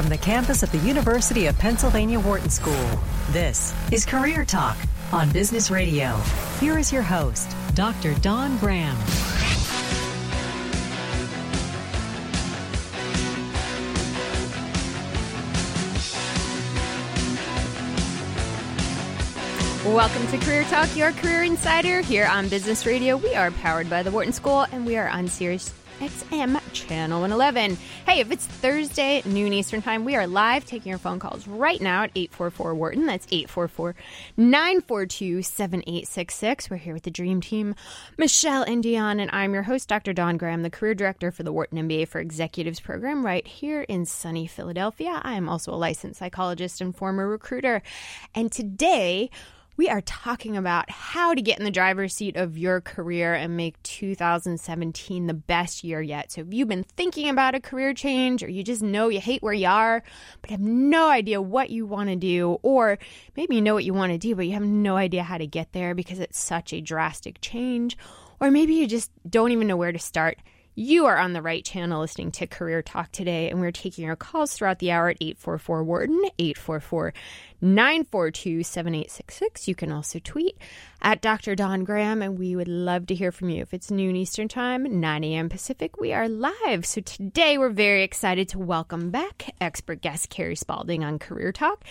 from the campus of the University of Pennsylvania Wharton School. This is Career Talk on Business Radio. Here is your host, Dr. Don Graham. Welcome to Career Talk, your career insider here on Business Radio. We are powered by the Wharton School and we are on Sirius XM channel 111. Hey, if it's Thursday noon Eastern time, we are live taking your phone calls right now at 844 Wharton. That's 844 942 7866. We're here with the Dream Team, Michelle and Dion, and I'm your host, Dr. Don Graham, the career director for the Wharton MBA for Executives program right here in sunny Philadelphia. I am also a licensed psychologist and former recruiter. And today, we are talking about how to get in the driver's seat of your career and make 2017 the best year yet. So, if you've been thinking about a career change, or you just know you hate where you are, but have no idea what you want to do, or maybe you know what you want to do, but you have no idea how to get there because it's such a drastic change, or maybe you just don't even know where to start you are on the right channel listening to Career Talk today, and we're taking your calls throughout the hour at 844 Wharton, 844 942 7866. You can also tweet at Dr. Don Graham, and we would love to hear from you. If it's noon Eastern Time, 9 a.m. Pacific, we are live. So today we're very excited to welcome back expert guest Carrie Spalding on Career Talk.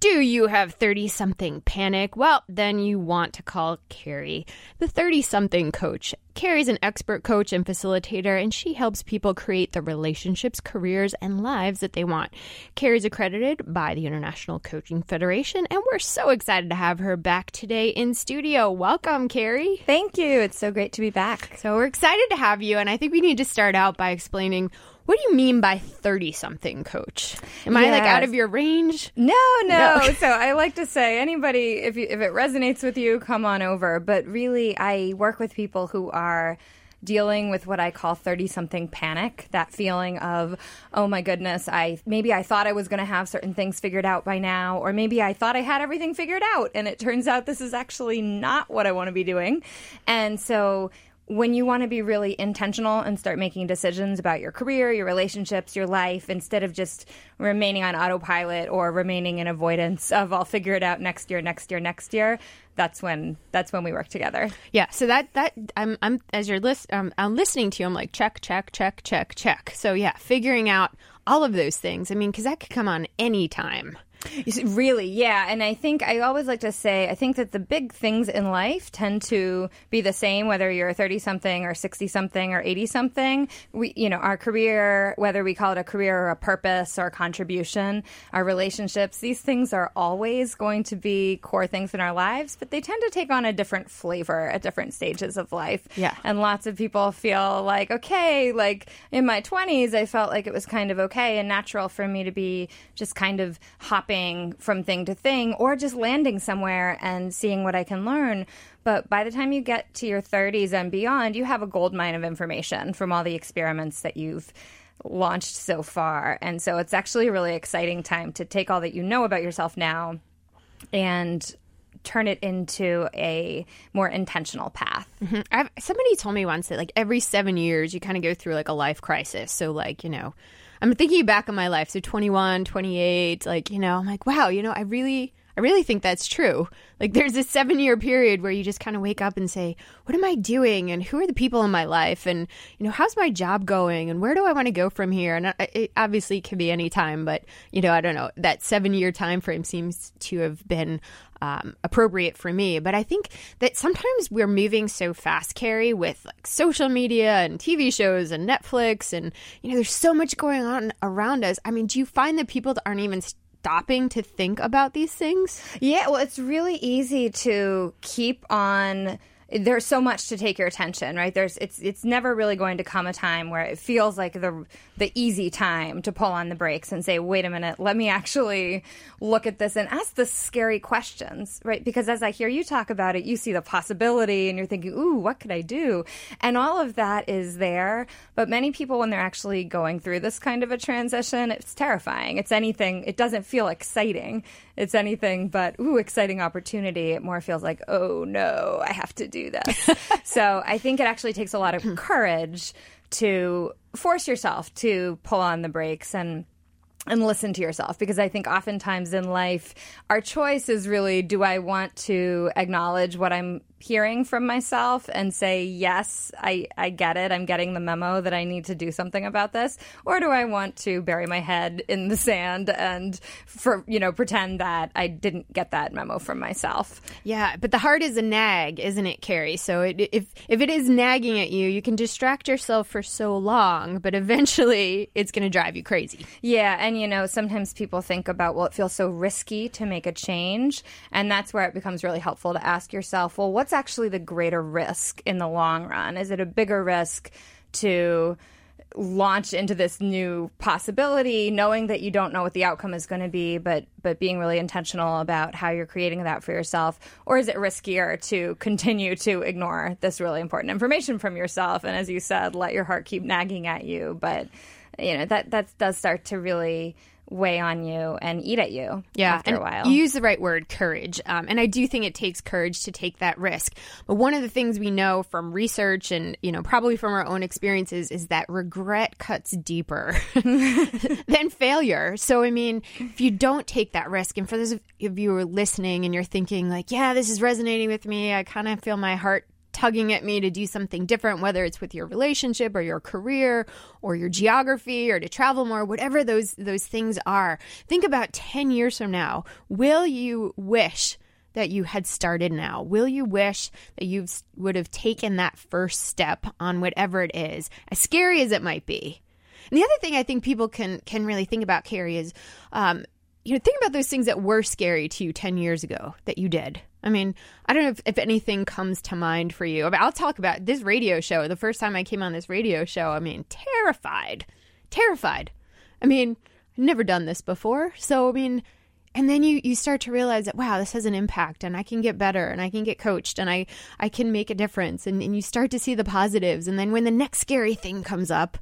Do you have 30 something panic? Well, then you want to call Carrie, the 30 something coach. Carrie's an expert coach and facilitator, and she helps people create the relationships, careers, and lives that they want. Carrie's accredited by the International Coaching Federation, and we're so excited to have her back today in studio. Welcome, Carrie. Thank you. It's so great to be back. So, we're excited to have you, and I think we need to start out by explaining what do you mean by 30 something coach? Am yes. I like out of your range? No, no, no. so I like to say anybody if you, if it resonates with you, come on over, but really I work with people who are dealing with what I call 30 something panic, that feeling of, oh my goodness, I maybe I thought I was going to have certain things figured out by now, or maybe I thought I had everything figured out and it turns out this is actually not what I want to be doing. And so when you want to be really intentional and start making decisions about your career, your relationships, your life, instead of just remaining on autopilot or remaining in avoidance of I'll figure it out next year, next year, next year, that's when that's when we work together. Yeah. So that that I'm I'm as you're list um, I'm listening to you, I'm like check, check, check, check, check. So yeah, figuring out all of those things. I mean, because that could come on any time. Really, yeah. And I think I always like to say, I think that the big things in life tend to be the same, whether you're 30 something or 60 something or 80 something. We, you know, our career, whether we call it a career or a purpose or a contribution, our relationships, these things are always going to be core things in our lives, but they tend to take on a different flavor at different stages of life. Yeah. And lots of people feel like, okay, like in my 20s, I felt like it was kind of okay and natural for me to be just kind of hopping hopping from thing to thing or just landing somewhere and seeing what I can learn. But by the time you get to your 30s and beyond, you have a gold mine of information from all the experiments that you've launched so far. And so it's actually a really exciting time to take all that you know about yourself now and turn it into a more intentional path. Mm-hmm. somebody told me once that like every seven years you kind of go through like a life crisis. So like you know, I'm thinking back on my life. So 21, 28, like, you know, I'm like, wow, you know, I really, I really think that's true. Like, there's this seven year period where you just kind of wake up and say, what am I doing? And who are the people in my life? And, you know, how's my job going? And where do I want to go from here? And it obviously it can be any time, but, you know, I don't know. That seven year time frame seems to have been um, appropriate for me. But I think that sometimes we're moving so fast, Carrie, with like social media and TV shows and Netflix, and you know, there's so much going on around us. I mean, do you find that people aren't even stopping to think about these things? Yeah, well, it's really easy to keep on there's so much to take your attention, right? There's it's it's never really going to come a time where it feels like the the easy time to pull on the brakes and say, "Wait a minute, let me actually look at this and ask the scary questions," right? Because as I hear you talk about it, you see the possibility and you're thinking, "Ooh, what could I do?" And all of that is there, but many people when they're actually going through this kind of a transition, it's terrifying. It's anything, it doesn't feel exciting. It's anything but ooh, exciting opportunity. It more feels like, "Oh no, I have to do do this. so I think it actually takes a lot of hmm. courage to force yourself to pull on the brakes and and listen to yourself because I think oftentimes in life, our choice is really do I want to acknowledge what I'm hearing from myself and say, yes, I, I get it. I'm getting the memo that I need to do something about this. Or do I want to bury my head in the sand and for, you know, pretend that I didn't get that memo from myself? Yeah. But the heart is a nag, isn't it, Carrie? So it, if, if it is nagging at you, you can distract yourself for so long, but eventually it's going to drive you crazy. Yeah. And, you know, sometimes people think about, well, it feels so risky to make a change. And that's where it becomes really helpful to ask yourself, well, what's actually the greater risk in the long run? Is it a bigger risk to launch into this new possibility knowing that you don't know what the outcome is going to be but but being really intentional about how you're creating that for yourself or is it riskier to continue to ignore this really important information from yourself and as you said let your heart keep nagging at you but you know that that does start to really weigh on you and eat at you yeah, after a while. You use the right word, courage. Um, and I do think it takes courage to take that risk. But one of the things we know from research and, you know, probably from our own experiences is that regret cuts deeper than failure. So, I mean, if you don't take that risk, and for those of you who are listening and you're thinking, like, yeah, this is resonating with me, I kind of feel my heart tugging at me to do something different, whether it's with your relationship or your career or your geography or to travel more, whatever those those things are. Think about 10 years from now. Will you wish that you had started now? Will you wish that you would have taken that first step on whatever it is, as scary as it might be? And the other thing I think people can can really think about, Carrie, is um, you know, think about those things that were scary to you 10 years ago that you did. I mean, I don't know if, if anything comes to mind for you. I mean, I'll talk about this radio show. The first time I came on this radio show, I mean, terrified, terrified. I mean, I've never done this before. So, I mean, and then you, you start to realize that, wow, this has an impact and I can get better and I can get coached and I, I can make a difference. And, and you start to see the positives. And then when the next scary thing comes up,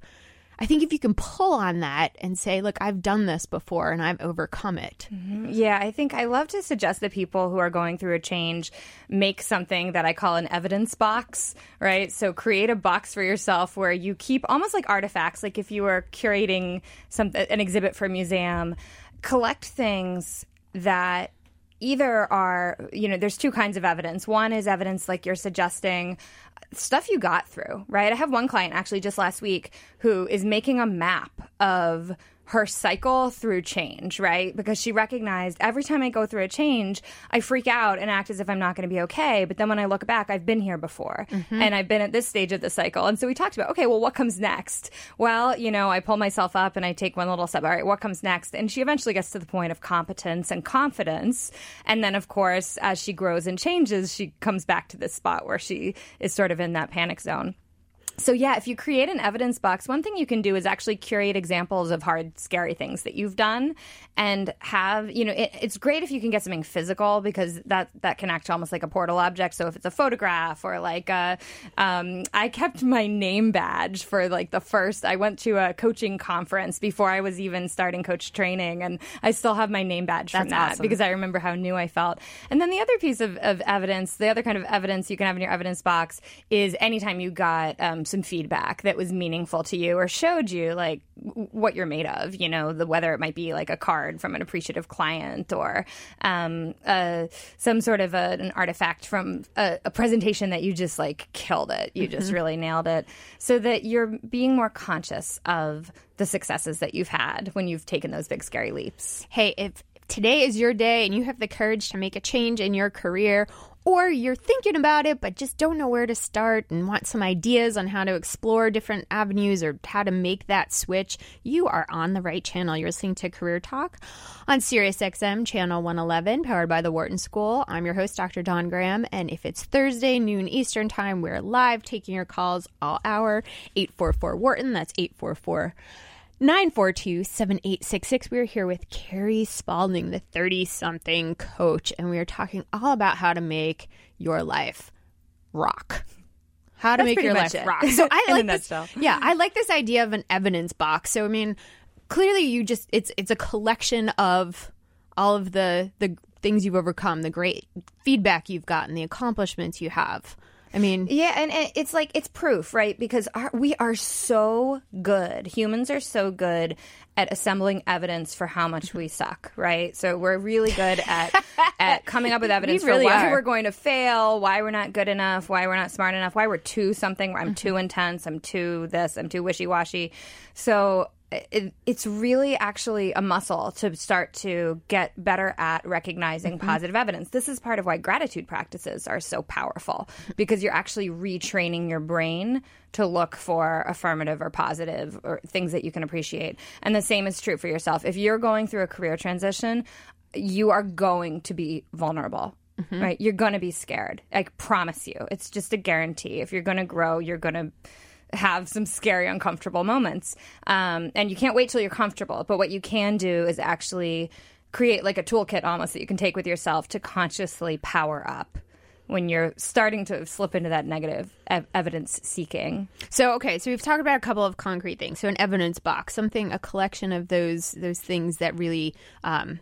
I think if you can pull on that and say, look, I've done this before and I've overcome it. Mm-hmm. Yeah, I think I love to suggest that people who are going through a change make something that I call an evidence box, right? So create a box for yourself where you keep almost like artifacts, like if you were curating some an exhibit for a museum, collect things that either are, you know, there's two kinds of evidence. One is evidence like you're suggesting stuff you got through, right? I have one client actually just last week who is making a map of her cycle through change, right? Because she recognized every time I go through a change, I freak out and act as if I'm not going to be okay. But then when I look back, I've been here before mm-hmm. and I've been at this stage of the cycle. And so we talked about, okay, well, what comes next? Well, you know, I pull myself up and I take one little step. All right, what comes next? And she eventually gets to the point of competence and confidence. And then, of course, as she grows and changes, she comes back to this spot where she is sort of in that panic zone. So, yeah, if you create an evidence box, one thing you can do is actually curate examples of hard, scary things that you've done and have, you know, it, it's great if you can get something physical because that, that can act almost like a portal object. So, if it's a photograph or like a, um, I kept my name badge for like the first, I went to a coaching conference before I was even starting coach training and I still have my name badge That's from that awesome. because I remember how new I felt. And then the other piece of, of evidence, the other kind of evidence you can have in your evidence box is anytime you got, um, some feedback that was meaningful to you or showed you like what you're made of you know the whether it might be like a card from an appreciative client or um, uh, some sort of a, an artifact from a, a, presentation that you just like killed it. You just mm-hmm. really nailed it. So that you're being more conscious of the successes that you've had when you've taken those big scary leaps. Hey if today is your day and you have the courage to make a change in your career or you're thinking about it but just don't know where to start and want some ideas on how to explore different avenues or how to make that switch, you are on the right channel. You're listening to Career Talk on SiriusXM channel 111, powered by the Wharton School. I'm your host, Dr. Don Graham, and if it's Thursday noon Eastern time, we're live taking your calls all hour 844 Wharton. That's 844- 942 7866. We're here with Carrie Spalding, the 30 something coach, and we are talking all about how to make your life rock. How to That's make your life it. rock. So I like this. Yeah, I like this idea of an evidence box. So I mean, clearly you just it's it's a collection of all of the the things you've overcome, the great feedback you've gotten, the accomplishments you have. I mean, Yeah, and, and it's like it's proof, right? Because our, we are so good. Humans are so good at assembling evidence for how much we suck, right? So we're really good at at coming up with evidence really for why are. we're going to fail, why we're not good enough, why we're not smart enough, why we're too something. I'm mm-hmm. too intense. I'm too this. I'm too wishy washy. So. It, it's really actually a muscle to start to get better at recognizing mm-hmm. positive evidence. This is part of why gratitude practices are so powerful because you're actually retraining your brain to look for affirmative or positive or things that you can appreciate. And the same is true for yourself. If you're going through a career transition, you are going to be vulnerable. Mm-hmm. Right? You're going to be scared. I promise you. It's just a guarantee. If you're going to grow, you're going to have some scary, uncomfortable moments. Um, and you can't wait till you're comfortable. But what you can do is actually create like a toolkit almost that you can take with yourself to consciously power up when you're starting to slip into that negative ev- evidence seeking. So okay, so we've talked about a couple of concrete things. So an evidence box, something, a collection of those those things that really um,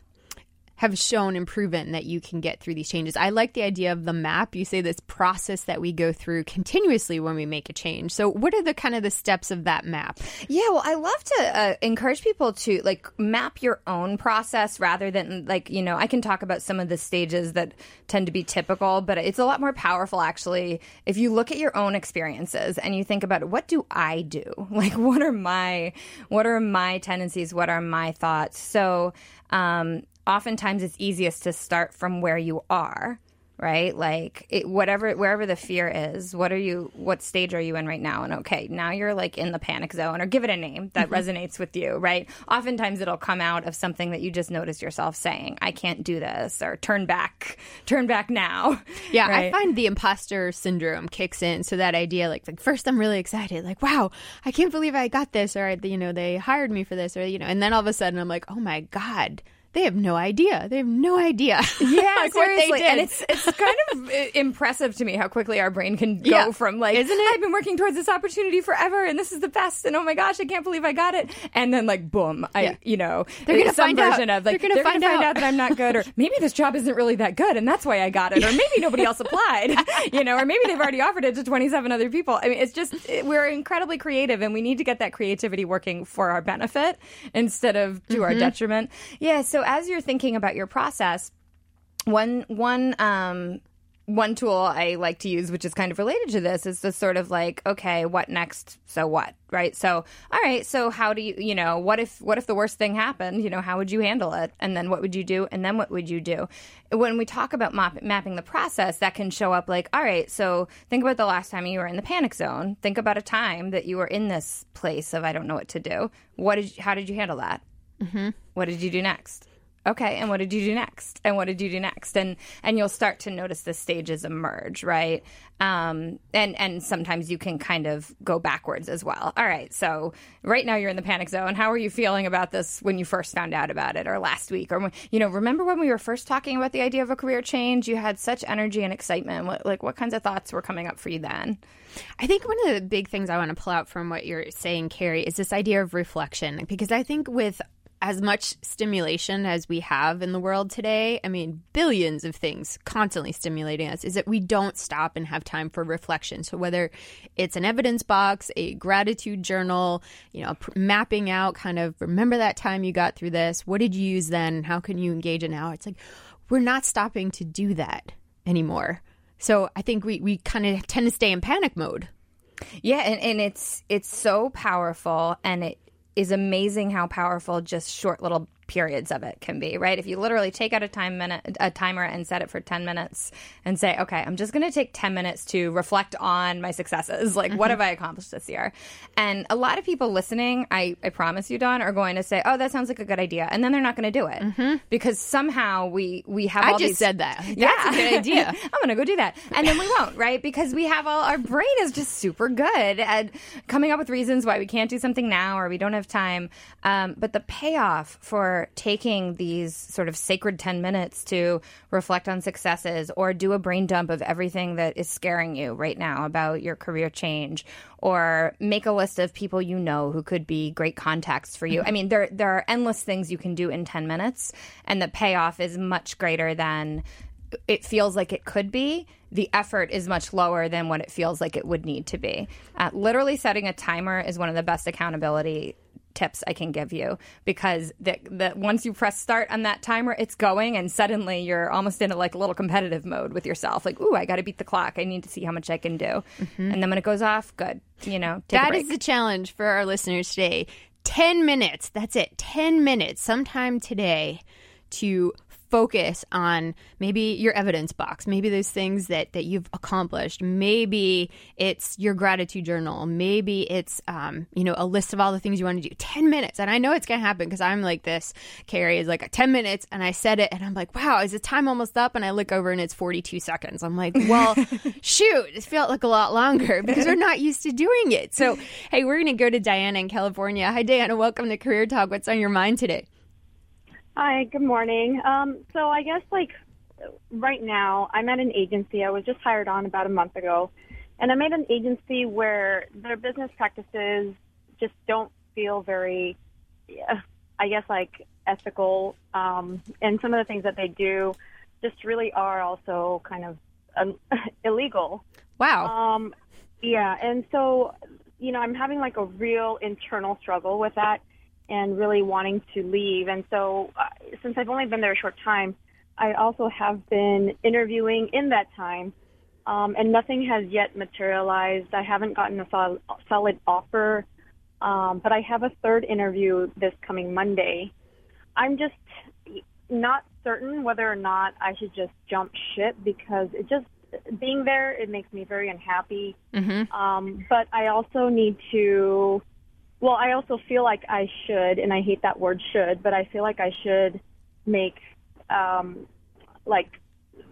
have shown and proven that you can get through these changes. I like the idea of the map. You say this process that we go through continuously when we make a change. So what are the kind of the steps of that map? Yeah, well, I love to uh, encourage people to like map your own process rather than like, you know, I can talk about some of the stages that tend to be typical, but it's a lot more powerful actually if you look at your own experiences and you think about what do I do? Like what are my what are my tendencies? What are my thoughts? So, um oftentimes it's easiest to start from where you are right like it, whatever wherever the fear is what are you what stage are you in right now and okay now you're like in the panic zone or give it a name that mm-hmm. resonates with you right oftentimes it'll come out of something that you just notice yourself saying i can't do this or turn back turn back now Yeah, right? I find the imposter syndrome kicks in. So that idea, like, like first I'm really excited, like, wow, I can't believe I got this, or you know, they hired me for this, or you know, and then all of a sudden I'm like, oh my god, they have no idea. They have no idea. Yeah, like what they seriously. did. And it's it's kind of uh, impressive to me how quickly our brain can go Yeah. from like, Isn't it? I've been working towards this opportunity forever, and this is the best, and oh my gosh, I can't believe I got it, and then like, boom, I, Yeah. you know, They're gonna some find out. version of like, They're gonna find out. that I'm not good, or maybe this job isn't really that good, and that's why I got it, or maybe nobody else applied, you know, or maybe they've already offered it to 27 other people. I mean, it's just it, we're incredibly creative, and we need to get that creativity working for our benefit instead of to Mm-hmm. our detriment. Yeah. So as you're thinking about your process, one one um one tool I like to use, which is kind of related to this, is the sort of like, okay, what next? So what, right? So, all right, so how do you, you know, what if, what if the worst thing happened? You know, how would you handle it? And then what would you do? And then what would you do? When we talk about map- mapping the process, that can show up like, all right, so think about the last time you were in the panic zone. Think about a time that you were in this place of I don't know what to do. What did, you, how did you handle that? Mm-hmm. What did you do next? Okay and what did you do next? And what did you do next? And and you'll start to notice the stages emerge right? Um and and sometimes you can kind of go backwards as well. All right so right now you're in the panic zone. How are you feeling about this when you first found out about it or last week or you know remember when we were first talking about the idea of a career change? You had such energy and excitement. What like what kinds of thoughts were coming up for you then? I think one of the big things I want to pull out from what you're saying, Carrie, is this idea of reflection. Because I think with as much stimulation as we have in the world today, I mean, billions of things constantly stimulating us, is that we don't stop and have time for reflection. So whether it's an evidence box, a gratitude journal, you know, mapping out kind of remember that time you got through this, what did you use then? How can you engage it now? It's like we're not stopping to do that anymore. So I think we, we kind of tend to stay in panic mode. Yeah, and, and it's it's so powerful and it is amazing how powerful just short little periods of it can be, right? If you literally take out a time minute a timer and set it for 10 minutes and say, "Okay, I'm just going to take 10 minutes to reflect on my successes. Like what have I accomplished this year?" And a lot of people listening, I I promise you, Don, are going to say, "Oh, that sounds like a good idea." And then they're not going to do it. Because somehow we we have I all just these said that. That's yeah. a good idea. I'm going to go do that. And then we won't, right? Because we have all our brain is just super good at coming up with reasons why we can't do something now or we don't have time. Um, but the payoff for taking these sort of sacred 10 minutes to reflect on successes or do a brain dump of everything that is scaring you right now about your career change or make a list of people you know who could be great contacts for you. I mean, there there are endless things you can do in 10 minutes and the payoff is much greater than it feels like it could be, the effort is much lower than what it feels like it would need to be. Uh, literally setting a timer is one of the best accountability tips I can give you because that that once you press start on that timer, it's going, and suddenly you're almost in a like a little competitive mode with yourself. Like, ooh, I got to beat the clock. I need to see how much I can do. Mm-hmm. And then when it goes off, good. You know, that is the challenge for our listeners today. 10 minutes. That's it. 10 minutes sometime today to focus on maybe your evidence box, maybe those things that that you've accomplished. Maybe it's your gratitude journal. Maybe it's um, you know a list of all the things you want to do. Ten minutes, and I know it's gonna happen because I'm like this. Carrie is like ten minutes, and I said it, and I'm like, wow, is the time almost up? And I look over and it's 42 seconds. I'm like, well, shoot, it felt like a lot longer because we're not used to doing it. So hey, we're gonna go to Diana in California. Hi, Diana. Welcome to Career Talk. What's on your mind today? Hi, good morning. Um, so I guess like right now I'm at an agency. I was just hired on about a month ago, and I'm at an agency where their business practices just don't feel very, I guess like ethical, um, and some of the things that they do just really are also kind of um, illegal. Wow. Um, yeah, and so you know I'm having like a real internal struggle with that and really wanting to leave. And so, uh, since I've only been there a short time, I also have been interviewing in that time, um, and nothing has yet materialized. I haven't gotten a sol- solid offer, um, but I have a third interview this coming Monday. I'm just not certain whether or not I should just jump ship because it just being there it makes me very unhappy. Mm-hmm. Um, but I also need to well, I also feel like I should, and I hate that word should, but I feel like I should make um, like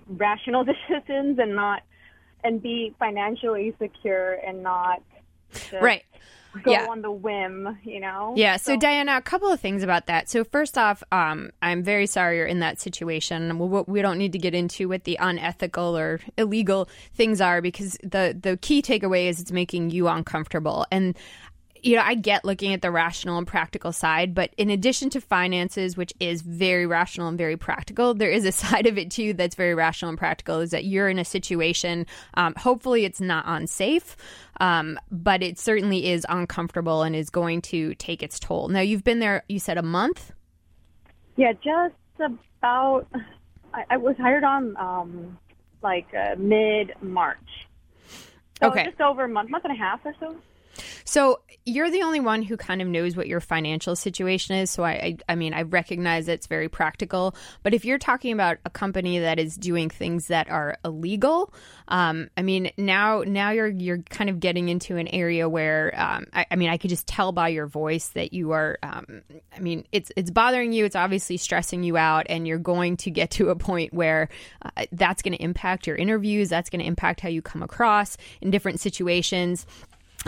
rational decisions and not and be financially secure and not right go yeah. on the whim, you know? Yeah. So, so, Diana, a couple of things about that. So, first off, um, I'm very sorry you're in that situation. We, we don't need to get into what the unethical or illegal things are because the the key takeaway is it's making you uncomfortable. And you know, I get looking at the rational and practical side, but in addition to finances, which is very rational and very practical, there is a side of it too that's very rational and practical is that you're in a situation, um, hopefully it's not unsafe, um, but it certainly is uncomfortable and is going to take its toll. Now, you've been there, you said a month? Yeah, just about, I, I was hired on um, like uh, mid March. So okay. just over a month, month and a half or so. So you're the only one who kind of knows what your financial situation is. So I, I, I, mean, I recognize it's very practical. But if you're talking about a company that is doing things that are illegal, um, I mean, now now you're you're kind of getting into an area where, um, I, I, mean, I could just tell by your voice that you are. Um, I mean, it's it's bothering you. It's obviously stressing you out, and you're going to get to a point where uh, that's going to impact your interviews. That's going to impact how you come across in different situations.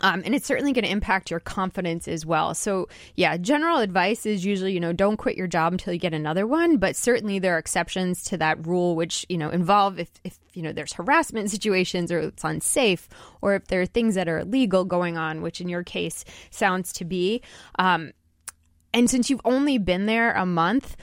Um, and it's certainly going to impact your confidence as well. So, yeah, general advice is usually, you know, don't quit your job until you get another one. But certainly there are exceptions to that rule, which, you know, involve if, if you know, there's harassment situations or it's unsafe, or if there are things that are illegal going on, which in your case sounds to be. Um, and since you've only been there a month,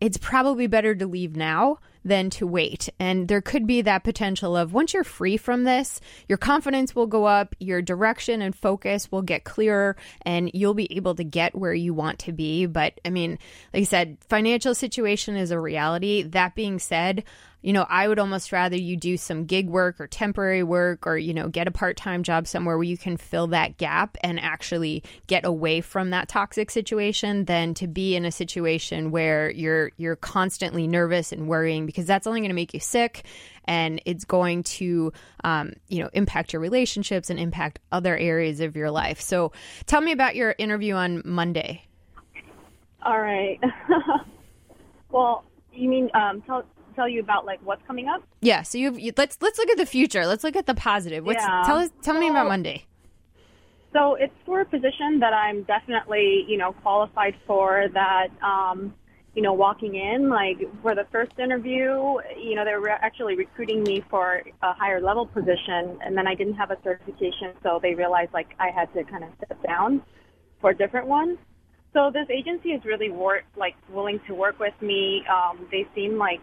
it's probably better to leave now than to wait. And there could be that potential of once you're free from this, your confidence will go up, your direction and focus will get clearer, and you'll be able to get where you want to be. But I mean, like I said, financial situation is a reality. That being said, you know, I would almost rather you do some gig work or temporary work or, you know, get a part time job somewhere where you can fill that gap and actually get away from that toxic situation than to be in a situation where you're you're constantly nervous and worrying because that's only going to make you sick and it's going to um, you know impact your relationships and impact other areas of your life. So tell me about your interview on Monday. All right. well, you mean um, tell tell you about like what's coming up? Yeah. So you've, you let's let's look at the future. Let's look at the positive. What's, yeah. Tell us. Tell so, me about Monday. So it's for a position that I'm definitely you know qualified for. That um, you know walking in like for the first interview, you know they were actually recruiting me for a higher level position, and then I didn't have a certification, so they realized like I had to kind of step down for a different one. So this agency is really work like willing to work with me. Um, they seem like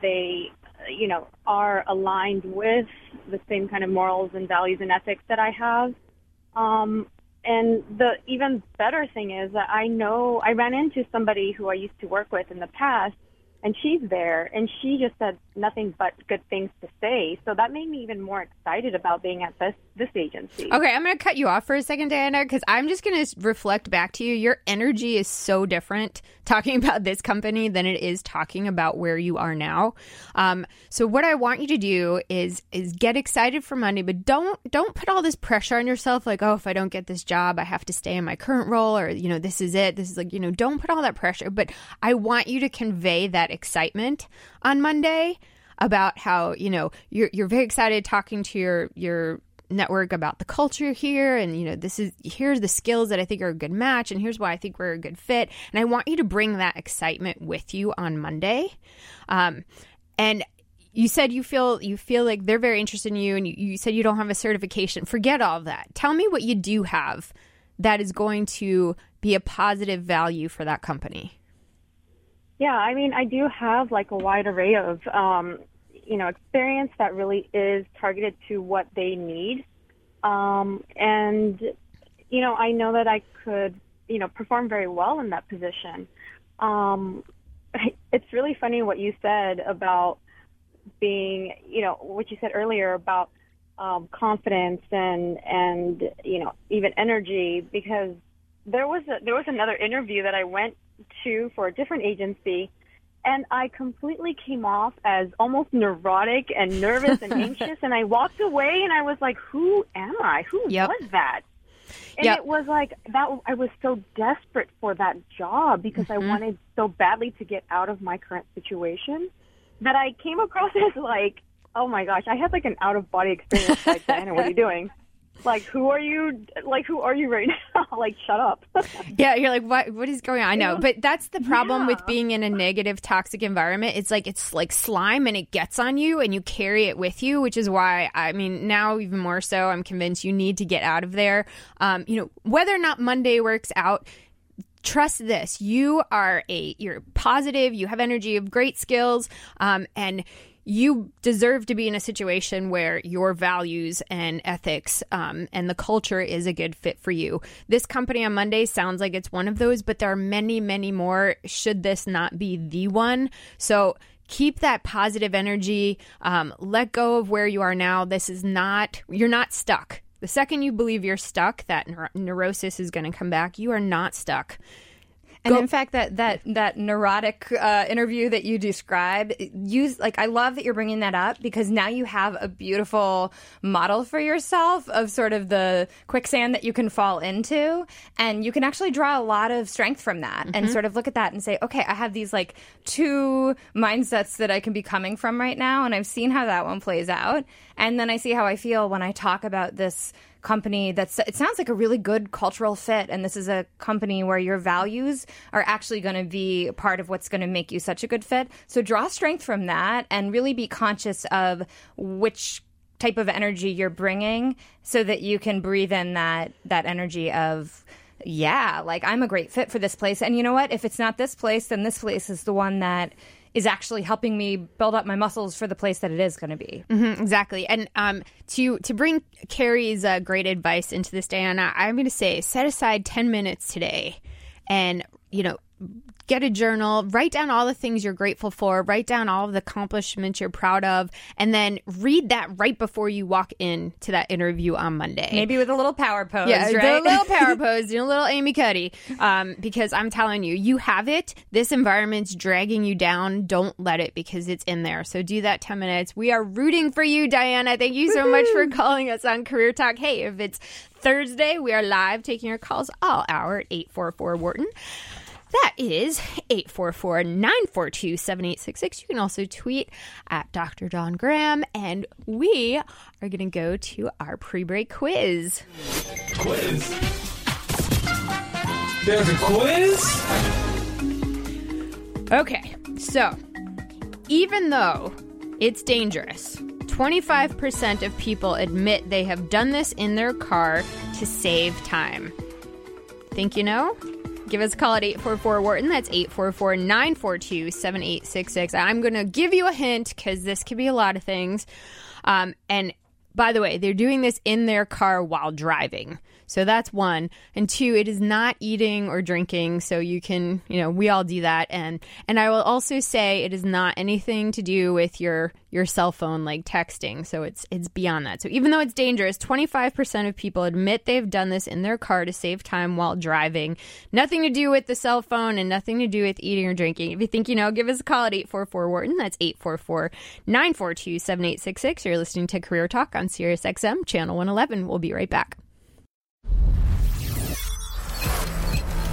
they you know, are aligned with the same kind of morals and values and ethics that I have. Um, and the even better thing is that I know I ran into somebody who I used to work with in the past and she's there and she just said nothing but good things to say so that made me even more excited about being at this this agency. Okay i'm going to cut you off for a second diana because i'm just going to reflect back to you. Your energy is so different talking about this company than it is talking about where you are now. Um, so what i want you to do is is get excited for monday but don't don't put all this pressure on yourself like oh if i don't get this job i have to stay in my current role or you know this is it. This is like you know don't put all that pressure but i want you to convey that excitement on Monday about how, you know, you're you're very excited talking to your your network about the culture here and you know this is here's the skills that I think are a good match and here's why I think we're a good fit. And I want you to bring that excitement with you on Monday. Um, and you said you feel you feel like they're very interested in you and you, you said you don't have a certification. Forget all of that. Tell me what you do have that is going to be a positive value for that company. Yeah, I mean, I do have like a wide array of, um, you know, experience that really is targeted to what they need. Um, and, you know, I know that I could, you know, perform very well in that position. Um, it's really funny what you said about being, you know, what you said earlier about um, confidence and and you know even energy because there was a, there was another interview that I went to for a different agency and I completely came off as almost neurotic and nervous and anxious and I walked away and I was like who am I who yep. was that and yep. it was like that I was so desperate for that job because mm-hmm. I wanted so badly to get out of my current situation that I came across as like oh my gosh I had like an out of body experience like Diana what are you doing like who are you like who are you right now? Like shut up. Yeah you're like what what is going on? I know but that's the problem yeah. with being in a negative toxic environment. It's like it's like slime and it gets on you and you carry it with you which is why i mean now even more so i'm convinced you need to get out of there. Um, you know whether or not monday works out trust this. You are a you're positive you have energy you have great skills um, and you deserve to be in a situation where your values and ethics um, and the culture is a good fit for you. This company on Monday sounds like it's one of those, but there are many, many more. Should this not be the one? So keep that positive energy. Um, let go of where you are now. This is not, you're not stuck. The second you believe you're stuck, that neurosis is going to come back. You are not stuck. And Go. in fact, that that that neurotic uh, interview that you describe, use like I love that you're bringing that up because now you have a beautiful model for yourself of sort of the quicksand that you can fall into, and you can actually draw a lot of strength from that, mm-hmm. and sort of look at that and say, okay, I have these like two mindsets that I can be coming from right now, and I've seen how that one plays out, and then I see how I feel when I talk about this company that's it sounds like a really good cultural fit and this is a company where your values are actually going to be part of what's going to make you such a good fit. So draw strength from that and really be conscious of which type of energy you're bringing so that you can breathe in that that energy of yeah like i'm a great fit for this place. And you know what? If it's not this place then this place is the one that is actually helping me build up my muscles for the place that it is going to be. Mm-hmm, exactly. And um, to to bring Carrie's uh, great advice into this, Diana, I'm going to say set aside 10 minutes today and, you know, get a journal, write down all the things you're grateful for, write down all of the accomplishments you're proud of, and then read that right before you walk in to that interview on Monday. Maybe with a little power pose. Yeah, right? a little power pose, a little Amy Cuddy. Um, because I'm telling you, you have it. This environment's dragging you down. Don't let it because it's in there. So do that 10 minutes. We are rooting for you, Diana. Thank you so Woo-hoo. much for calling us on Career Talk. Hey, if it's Thursday, we are live taking your calls all hour at 844 Wharton. That is 844 942 7866. You can also tweet at Dr. Don Graham. And we are going to go to our pre break quiz. Quiz? There's a quiz? Okay, so even though it's dangerous, 25% of people admit they have done this in their car to save time. Think you know? Give us a call at 844 Wharton. That's 844 942 7866. I'm going to give you a hint because this could be a lot of things. Um, and by the way, they're doing this in their car while driving. So that's one. And two, it is not eating or drinking. So you can, you know, we all do that. And and I will also say it is not anything to do with your your cell phone like texting. So it's it's beyond that. So even though it's dangerous, 25% of people admit they've done this in their car to save time while driving. Nothing to do with the cell phone and nothing to do with eating or drinking. If you think you know, give us a call at 844 Wharton. That's 844 942 7866. You're listening to Career Talk on Sirius XM, Channel 111. We'll be right back.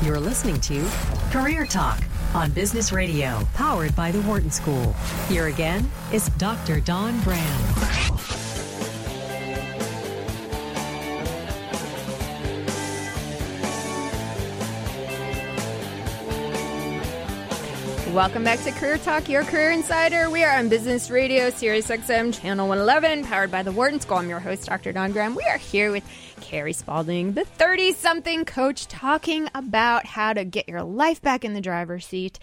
You're listening to Career Talk on Business Radio, powered by the Wharton School. Here again is Dr. Don Graham. Welcome back to Career Talk, your career insider. We are on Business Radio, Sirius XM, Channel 111, powered by the Wharton School. I'm your host, Dr. Don Graham. We are here with Carrie Spalding, the 30 something coach, talking about how to get your life back in the driver's seat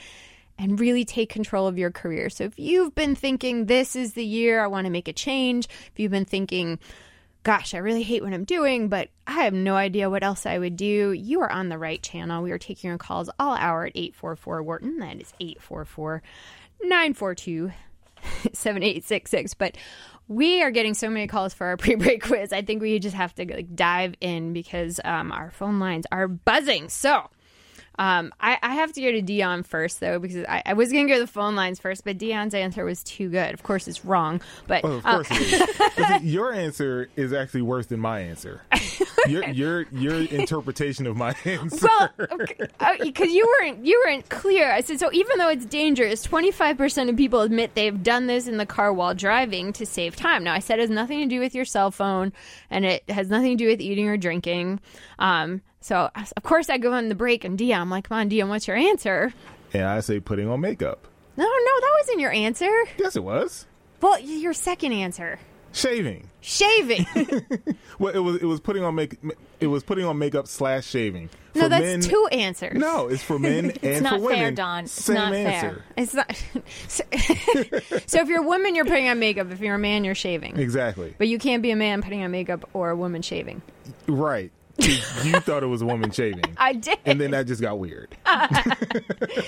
and really take control of your career. So if you've been thinking, this is the year I want to make a change, if you've been thinking, gosh, I really hate what I'm doing, but I have no idea what else I would do. You are on the right channel. We are taking your calls all hour at 844 Wharton. That is 844 942 7866. But we are getting so many calls for our pre-break quiz. I think we just have to like dive in because um, our phone lines are buzzing. So um, I, I, have to go to Dion first, though, because I, I was going to go to the phone lines first, but Dion's answer was too good. Of course, it's wrong. But oh, of course, um, it is. your answer is actually worse than my answer. your your your interpretation of my answer. Well, because okay, uh, you weren't you weren't clear. I said so. Even though it's dangerous, twenty five percent of people admit they've done this in the car while driving to save time. Now, I said it has nothing to do with your cell phone, and it has nothing to do with eating or drinking. Um, so of course I go on the break and Dion, I'm like, come on, Dion, what's your answer? And I say putting on makeup. No, no, that wasn't your answer. Yes, it was. Well, your second answer. Shaving. Shaving. well, it was it was putting on make it was putting on makeup slash shaving. For no, that's men, two answers. No, it's for men and for women. Fair, Don. It's Same not answer. Fair. It's not. So, so, if you're a woman, you're putting on makeup. If you're a man, you're shaving. Exactly. But you can't be a man putting on makeup or a woman shaving. Right you thought it was a woman shaving. I did. And then that just got weird.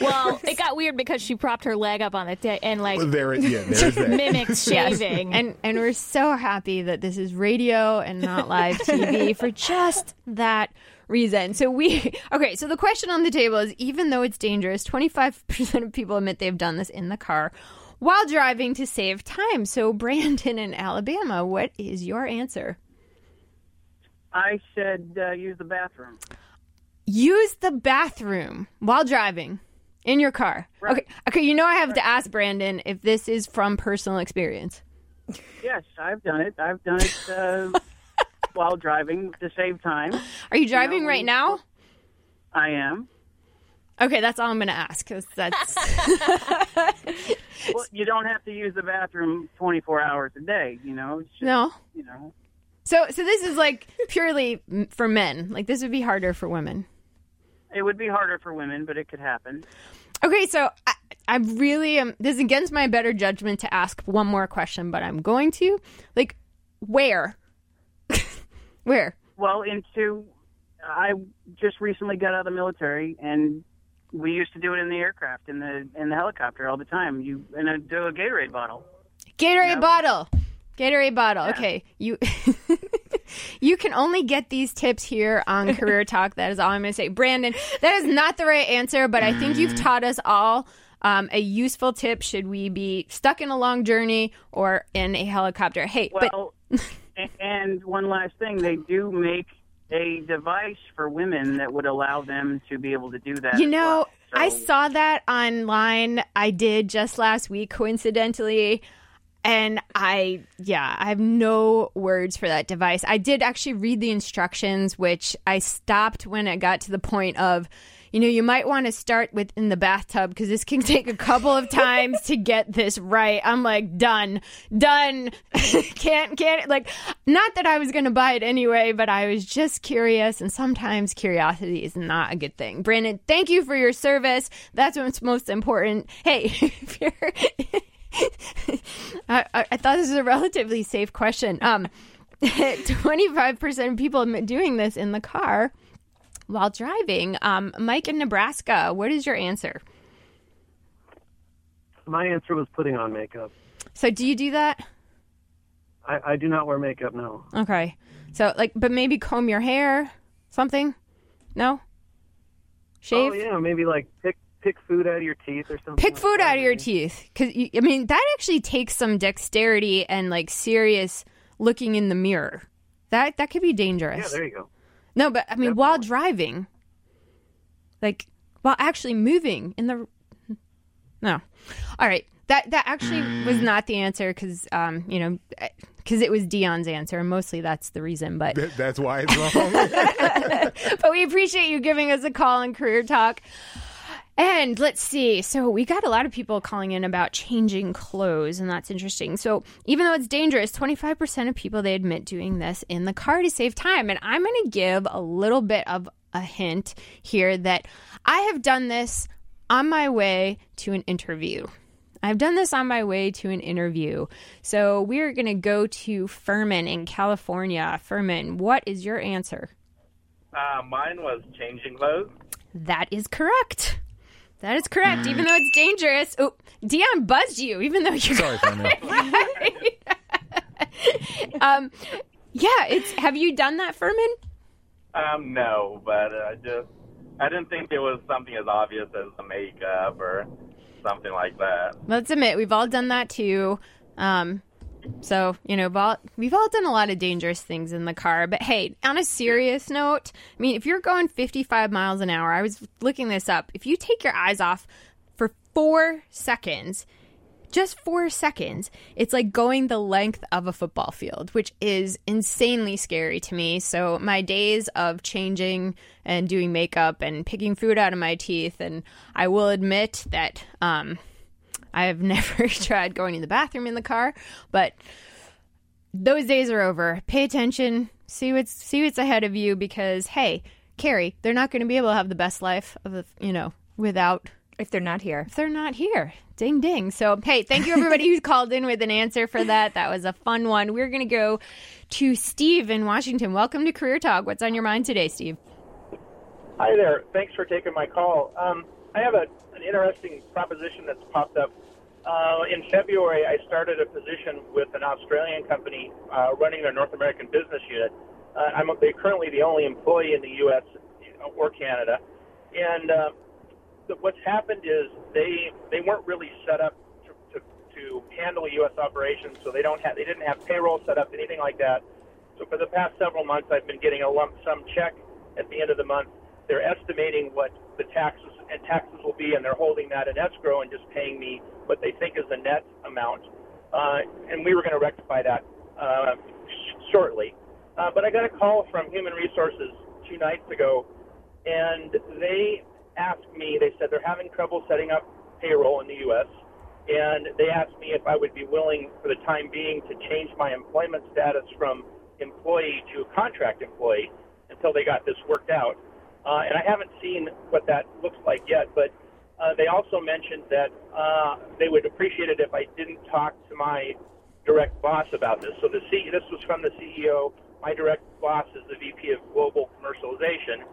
well, it got weird because she propped her leg up on the it and like well, there, yeah, there's that. mimics shaving. Yes. And and we're so happy that this is radio and not live TV for just that reason. So we okay, so the question on the table is even though it's dangerous, 25% of people admit they've done this in the car while driving to save time. So Brandon in Alabama, what is your answer? I said uh, use the bathroom. Use the bathroom while driving in your car. Right. Okay. Okay. You know I have to ask Brandon if this is from personal experience. Yes, I've done it. I've done it uh, while driving to save time. Are you driving you know, right now? I am. Okay, that's all I'm going to ask because that's. well, you don't have to use the bathroom 24 hours a day. You know. Just, no. You know. So, so this is like purely for men. Like this would be harder for women. It would be harder for women, but it could happen. Okay, so I, I really am. This is against my better judgment to ask one more question, but I'm going to. Like, where? where? Well, into. I just recently got out of the military, and we used to do it in the aircraft, in the in the helicopter all the time. You and a, do a Gatorade bottle. Gatorade you know? bottle. Gatorade bottle. Yeah. Okay, you you can only get these tips here on Career Talk. That is all I'm going to say, Brandon. That is not the right answer, but I think you've taught us all. Um, a useful tip should we be stuck in a long journey or in a helicopter? Hey, well, but and one last thing, they do make a device for women that would allow them to be able to do that. You know, well. so, I saw that online. I did just last week, coincidentally. And I, yeah, I have no words for that device. I did actually read the instructions, which I stopped when it got to the point of, you know, you might want to start with in the bathtub because this can take a couple of times to get this right. I'm like, done, done. can't, can't, like, not that I was going to buy it anyway, but I was just curious. And sometimes curiosity is not a good thing. Brandon, thank you for your service. That's what's most important. Hey, if you're, I, I, thought this was a relatively safe question. Um, 25% of people admit doing this in the car while driving. Um, Mike in Nebraska, what is your answer? My answer was putting on makeup. So, do you do that? I, I do not wear makeup, no. Okay. So, like, but maybe comb your hair, something? No? Shave? Oh, yeah, maybe like pick pick food out of your teeth or something. Pick like food that, out of your maybe. teeth. Because, I mean, that actually takes some dexterity and, like, serious looking in the mirror. That that could be dangerous. Yeah, there you go. No, but I mean, while driving, like while actually moving in the. No, all right. That that actually was not the answer because um you know because it was Dion's answer and mostly that's the reason. But That- That's why it's wrong. but we appreciate you giving us a call on Career Talk. And let's see. So we got a lot of people calling in about changing clothes, and that's interesting. So even though it's dangerous, 25% of people they admit doing this in the car to save time. And I'm going to give a little bit of a hint here that I have done this on my way to an interview. I've done this on my way to an interview. So we're going to go to Furman in California. Furman, what is your answer? Uh, mine was changing clothes. That is correct. That is correct, even though it's dangerous. Oh, Dion buzzed you, even though you Sorry, Furman. um, yeah, it's. Have you done that, Furman? Um, no, but uh, just I didn't think it was something as obvious as the makeup or something like that. Let's admit we've all done that too. Um, so you know, we've all, done a lot of dangerous things in the car. But hey, on a serious note, I mean, if you're going 55 miles an hour, I was looking this up. If you take your eyes off for four seconds, just four seconds, it's like going the length of a football field, which is insanely scary to me. So, my days of changing and doing makeup and picking food out of my teeth, and I will admit that um, I have never tried going to the bathroom in the car, but those days are over. Pay attention, see what's see what's ahead of you, because hey, Carrie, they're not going to be able to have the best life of the you know without if they're not here. if they're not here. Ding ding. So, hey, thank you everybody who called in with an answer for that. That was a fun one. We're going to go to Steve in Washington. Welcome to Career Talk. What's on your mind today, Steve? Hi there. Thanks for taking my call. Um, I have a, an interesting proposition that's popped up. Uh, in February, I started a position with an Australian company uh, running their North American business unit. Uh, I'm they're currently the only employee in the U.S. or Canada, and uh, the, what's happened is they they weren't really set up to, to, to handle U.S. operations, so they don't have they didn't have payroll set up, anything like that. So for the past several months, I've been getting a lump sum check at the end of the month. They're estimating what the taxes and taxes will be, and they're holding that in escrow and just paying me what they think is the net amount. Uh, and we were going to rectify that uh, sh- shortly. Uh, but I got a call from Human Resources two nights ago, and they asked me. They said they're having trouble setting up payroll in the U.S. And they asked me if I would be willing, for the time being, to change my employment status from employee to contract employee until they got this worked out. Uh, and I haven't seen what that looks like yet, but uh, they also mentioned that uh, they would appreciate it if I didn't talk to my direct boss about this. So the C- this was from the CEO. My direct boss is the VP of Global Commercialization,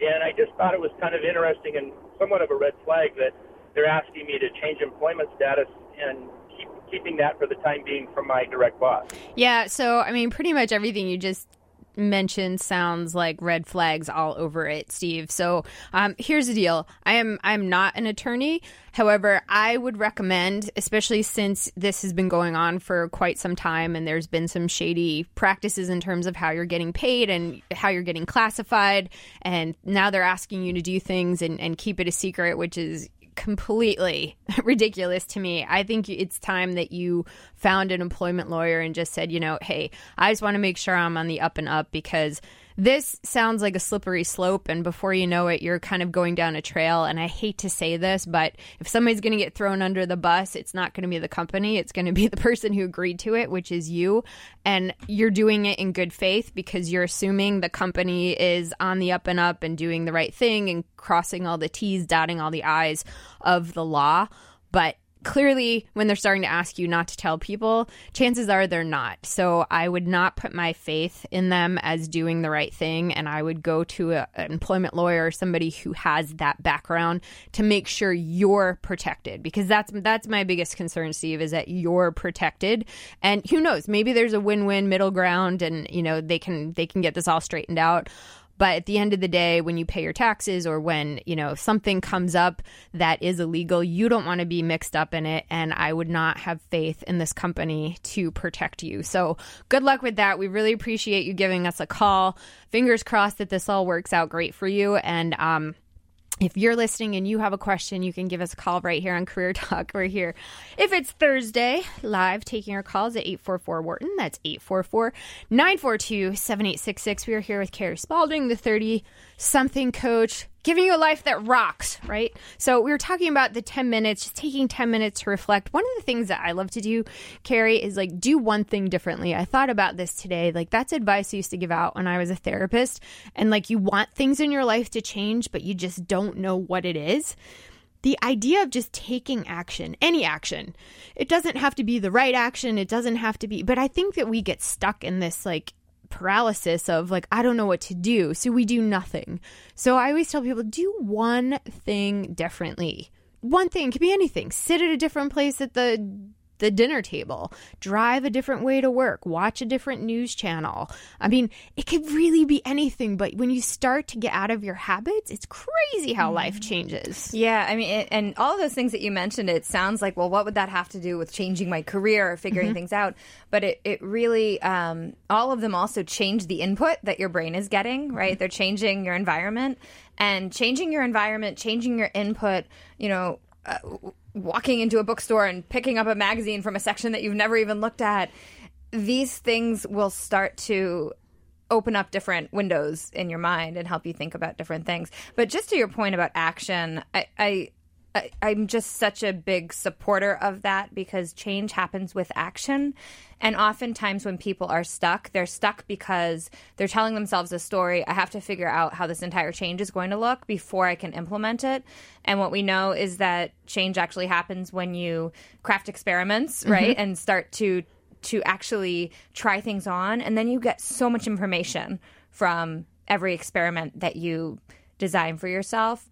and I just thought it was kind of interesting and somewhat of a red flag that they're asking me to change employment status and keep keeping that for the time being from my direct boss. Yeah, so I mean, pretty much everything you just mentioned sounds like red flags all over it, Steve. So um, here's the deal: I am I'm not an attorney. However, I would recommend, especially since this has been going on for quite some time, and there's been some shady practices in terms of how you're getting paid and how you're getting classified, and now they're asking you to do things and, and keep it a secret, which is completely ridiculous to me. I think it's time that you found an employment lawyer and just said, you know, hey, I just want to make sure I'm on the up and up because this sounds like a slippery slope, and before you know it, you're kind of going down a trail. And I hate to say this, but if somebody's going to get thrown under the bus, it's not going to be the company, it's going to be the person who agreed to it, which is you. And you're doing it in good faith because you're assuming the company is on the up and up and doing the right thing and crossing all the T's, dotting all the I's of the law. But clearly when they're starting to ask you not to tell people chances are they're not. So i would not put my faith in them as doing the right thing and i would go to a, an employment lawyer or somebody who has that background to make sure you're protected because that's that's my biggest concern steve is that you're protected. And who knows maybe there's a win-win middle ground and you know they can they can get this all straightened out but at the end of the day, when you pay your taxes or when, you know, something comes up that is illegal, you don't want to be mixed up in it. And I would not have faith in this company to protect you. So good luck with that. We really appreciate you giving us a call. Fingers crossed that this all works out great for you. And, um, if you're listening and you have a question, you can give us a call right here on Career Talk. We're here. If it's Thursday, live taking your calls at 844 Wharton. That's 844 942 7866. We are here with Carrie Spaulding, the 30 something coach, giving you a life that rocks, right? So we were talking about the 10 minutes, just taking 10 minutes to reflect. One of the things that I love to do, Carrie, is like do one thing differently. I thought about this today. Like that's advice I used to give out when I was a therapist. And like you want things in your life to change, but you just don't know what it is the idea of just taking action, any action, it doesn't have to be the right action. It doesn't have to be, but I think that we get stuck in this like paralysis of like, I don't know what to do. So we do nothing. So I always tell people do one thing differently. One thing could be anything. Sit at a different place at the the dinner table, drive a different way to work, watch a different news channel. I mean, it could really be anything, but when you start to get out of your habits, it's crazy how life changes. Yeah, I mean, it, and all those things that you mentioned, it sounds like, well, what would that have to do with changing my career or figuring Mhm. things out? But it, it really, um, all of them also change the input that your brain is getting, right? They're changing your environment and changing your environment, changing your input, you know, uh, walking into a bookstore and picking up a magazine from a section that you've never even looked at. These things will start to open up different windows in your mind and help you think about different things. But just to your point about action, I, I, I I'm just such a big supporter of that because change happens with action. And oftentimes when people are stuck, they're stuck because they're telling themselves a story. I have to figure out how this entire change is going to look before I can implement it. And what we know is that change actually happens when you craft experiments, right? Mhm. And start to to actually try things on and then you get so much information from every experiment that you design for yourself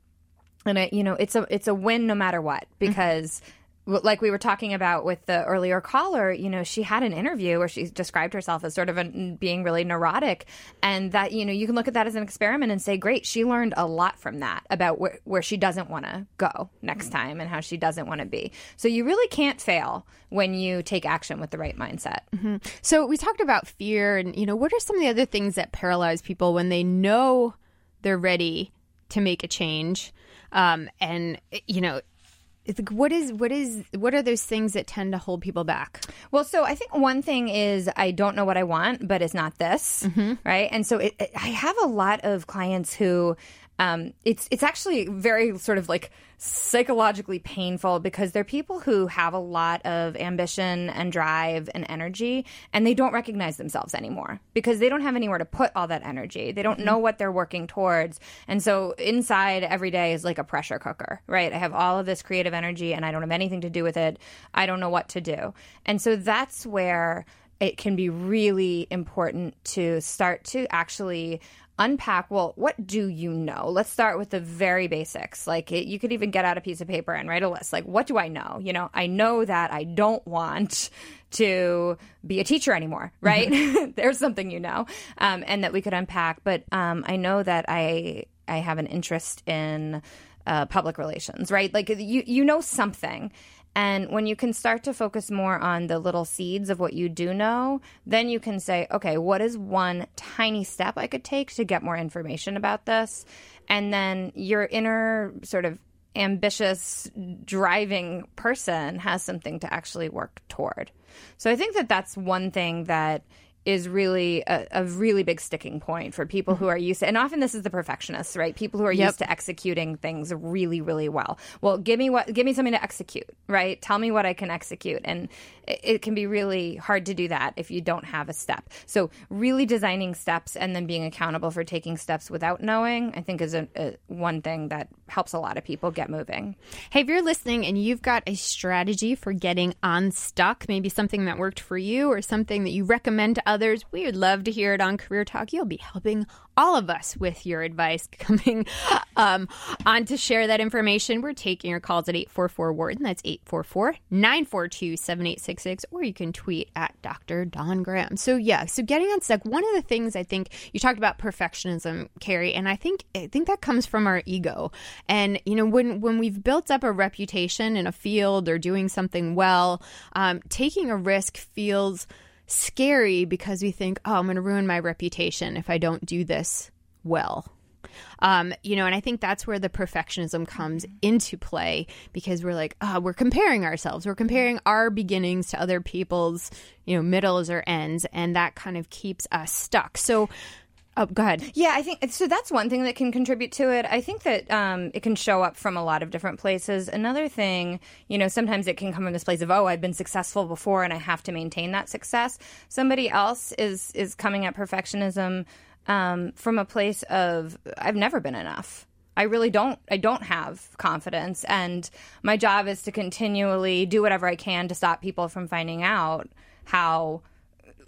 and it, you know it's a it's a win no matter what because w like we were talking about with the earlier caller you know she had an interview where she described herself as sort of a, being really neurotic and that you know you can look at that as an experiment and say great she learned a lot from that about where, where she doesn't want to go next time and how she doesn't want to be so you really can't fail when you take action with the right mindset Mhm. So we talked about fear, and you know, what are some of the other things that paralyze people when they know they're ready to make a change? Um, and you know, what is what is what are those things that tend to hold people back? Well, so I think one thing is I don't know what I want, but it's not this, right? And so it, it, I have a lot of clients who um, it's it's actually very sort of like psychologically painful because they're people who have a lot of ambition and drive and energy, and they don't recognize themselves anymore because they don't have anywhere to put all that energy. They don't know what they're working towards, and so inside every day is like a pressure cooker, right? I have all of this creative energy, and I don't have anything to do with it. I don't know what to do, and so that's where it can be really important to start to actually unpack well what do you know? Let's start with the very basics. Like it, you could even get out a piece of paper and write a list. Like what do i know? You know i know that i don't want to be a teacher anymore right? There's something you know um, and that we could unpack. But um, i know that i i have an interest in uh, public relations right? Like you you know something and when you can start to focus more on the little seeds of what you do know, then you can say, okay, what is one tiny step I could take to get more information about this? And then your inner sort of ambitious, driving person has something to actually work toward. So I think that that's one thing that is really a, a really big sticking point for people who mm-hmm. are used to, and often this is the perfectionists, right? People who are Yep. used to executing things really, really well. Well, give me what, give me something to execute, right? Tell me what I can execute, and it, it can be really hard to do that if you don't have a step. So, really designing steps and then being accountable for taking steps without knowing, I think, is a, a one thing that helps a lot of people get moving. Hey, if you're listening and you've got a strategy for getting unstuck, maybe something that worked for you or something that you recommend to others, we would love to hear it on Career Talk. You'll be helping all of us with your advice coming um, on to share that information. We're taking your calls at 844 Wharton. That's 844 942 7866. Or you can tweet at Dr. Dawn Graham. So, yeah, so getting unstuck, one of the things I think you talked about perfectionism, Carrie, and I think I think that comes from our ego. And, you know, when, when we've built up a reputation in a field or doing something well, um, taking a risk feels scary because we think, oh, I'm going to ruin my reputation if I don't do this well. Um, you know, and I think that's where the perfectionism comes into play because we're like, oh, we're comparing ourselves. We're comparing our beginnings to other people's, you know, middles or ends, and that kind of keeps us stuck. So, oh, go ahead. Yeah, I think so. That's one thing that can contribute to it. I think that um, it can show up from a lot of different places. Another thing, you know, sometimes it can come from this place of, oh, I've been successful before and I have to maintain that success. Somebody else is is coming at perfectionism um, from a place of, I've never been enough. I really don't I don't have confidence and my job is to continually do whatever I can to stop people from finding out how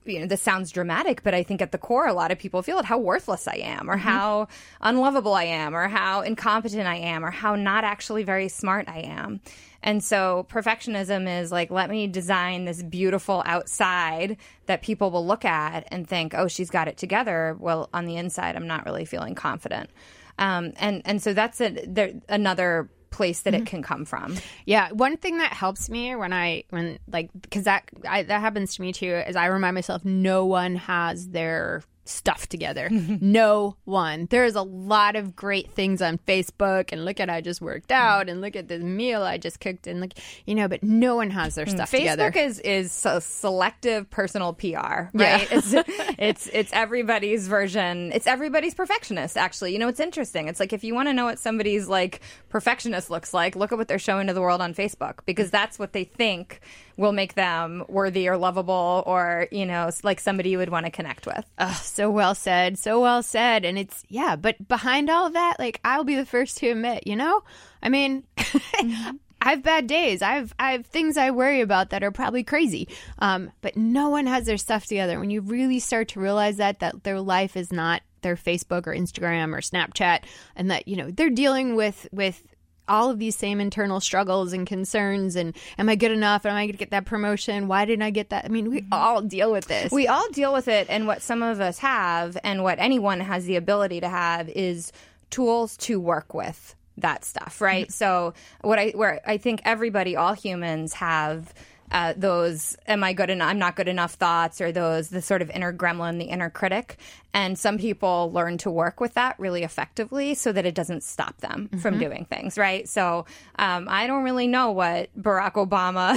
you know, this sounds dramatic, but I think at the core, a lot of people feel it how worthless I am, or how unlovable I am, or how incompetent I am, or how not actually very smart I am. And so perfectionism is like, let me design this beautiful outside that people will look at and think, oh, she's got it together. Well, on the inside, I'm not really feeling confident. Um, and, and so that's a, there, another place that it mm-hmm. can come from. Yeah, one thing that helps me when I when like because that I, that happens to me too is I remind myself no one has their stuff together. no one. There's a lot of great things on Facebook and look at I just worked mm. out and look at this meal I just cooked and look you know, but no one has their mm. stuff Facebook together. is is so selective personal PR, right? Yeah. it's, it's it's everybody's version. It's everybody's perfectionist. Actually, you know, it's interesting. It's like if you want to know what somebody's like perfectionist looks like, look at what they're showing to the world on Facebook because that's what they think will make them worthy or lovable or you know like somebody you would want to connect with. Ugh, so well said, so well said. And it's yeah, but behind all of that, like I'll be the first to admit, you know, I mean. I have bad days. I have I have things I worry about that are probably crazy. Um, but no one has their stuff together. When you really start to realize that that their life is not their Facebook or Instagram or Snapchat, and that you know they're dealing with with all of these same internal struggles and concerns and am I good enough? Am I going to get that promotion? Why didn't I get that? I mean, we mm-hmm. all deal with this. We all deal with it, and what some of us have, and what anyone has the ability to have, is tools to work with that stuff, right? Mm-hmm. So, what I where I think everybody, all humans, have. Uh, those am I good enough? I'm not good enough thoughts, or those the sort of inner gremlin, the inner critic, and some people learn to work with that really effectively, so that it doesn't stop them from Mhm. doing things. Right. So um, I don't really know what Barack Obama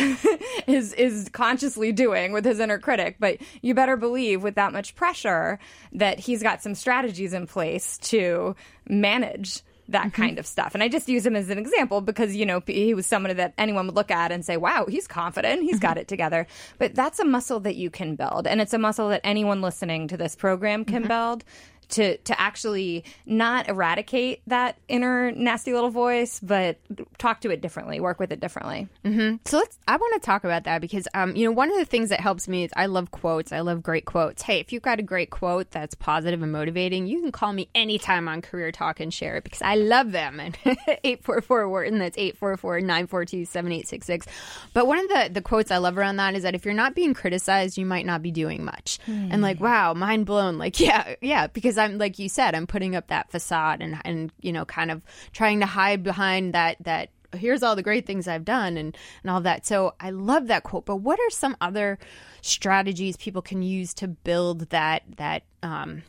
is is consciously doing with his inner critic, but you better believe with that much pressure that he's got some strategies in place to manage that mm-hmm. kind of stuff. And I just use him as an example because, you know, he was someone that anyone would look at and say, wow, he's confident. He's mm-hmm. got it together. But that's a muscle that you can build. And it's a muscle that anyone listening to this program can mm-hmm. build. To, to actually not eradicate that inner nasty little voice, but talk to it differently, work with it differently. hmm So let's. I want to talk about that because, um, you know, one of the things that helps me is I love quotes. I love great quotes. Hey, if you've got a great quote that's positive and motivating, you can call me anytime on Career Talk and share it because I love them. And eight four four Wharton. That's 844-942-7866. But one of the the quotes I love around that is that if you're not being criticized, you might not be doing much. Hmm. And like, wow, mind blown. Like, yeah, yeah, because I'm like you said, I'm putting up that facade and and you know, kind of trying to hide behind that that here's all the great things I've done and, and all that. So I love that quote. But what are some other strategies people can use to build that that um,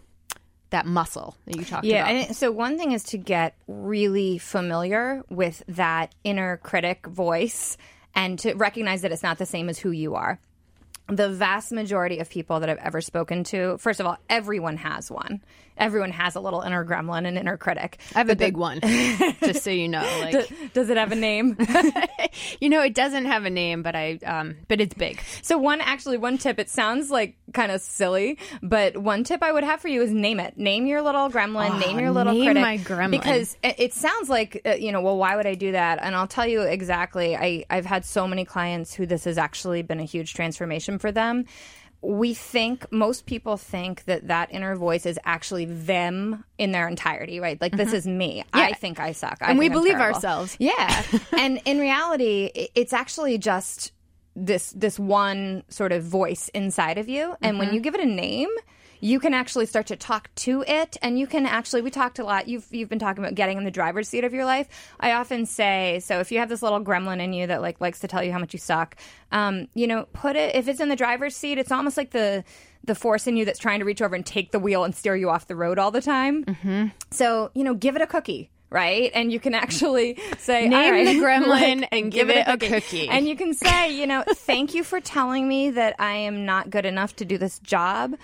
that muscle that you talked yeah, about? Yeah, so one thing is to get really familiar with that inner critic voice and to recognize that it's not the same as who you are. The vast majority of people that I've ever spoken to, first of all, everyone has one. Everyone has a little inner gremlin and inner critic. I have a big one, just so you know. Like, Does, does it have a name? you know, it doesn't have a name, but I, um, but it's big. So one actually one tip. It sounds like kind of silly, but one tip I would have for you is name it. Name your little gremlin. Oh, name your little name critic. my gremlin. because it, it sounds like uh, you know. Well, why would I do that? And I'll tell you exactly. I I've had so many clients who this has actually been a huge transformation for them. We think most people think that that inner voice is actually them in their entirety, right? Like this is me. I think I suck, I And we I'm believe terrible. ourselves. Yeah, and in reality, it's actually just this this one sort of voice inside of you, and when Mhm. you give it a name. You can actually start to talk to it, and you can actually. We talked a lot. You've you've been talking about getting in the driver's seat of your life. I often say, so if you have this little gremlin in you that like likes to tell you how much you suck, um, you know, put it. If it's in the driver's seat, it's almost like the the force in you that's trying to reach over and take the wheel and steer you off the road all the time. Mm-hmm. So you know, give it a cookie. Right, and you can actually say, Name "All right," the gremlin like, and give it a cookie. and you can say, you know, thank you for telling me that I am not good enough to do this job.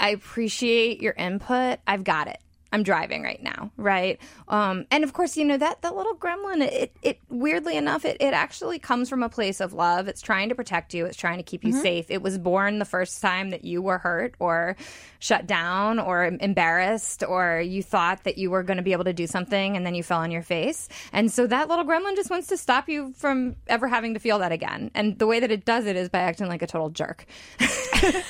I appreciate your input. I've got it. I'm driving right now, right? Um, and of course, you know that that little gremlin. It, it weirdly enough, it, it actually comes from a place of love. It's trying to protect you. It's trying to keep you Mm-hmm. safe. It was born the first time that you were hurt or shut down or embarrassed or you thought that you were going to be able to do something and then you fell on your face. And so that little gremlin just wants to stop you from ever having to feel that again. And the way that it does it is by acting like a total jerk.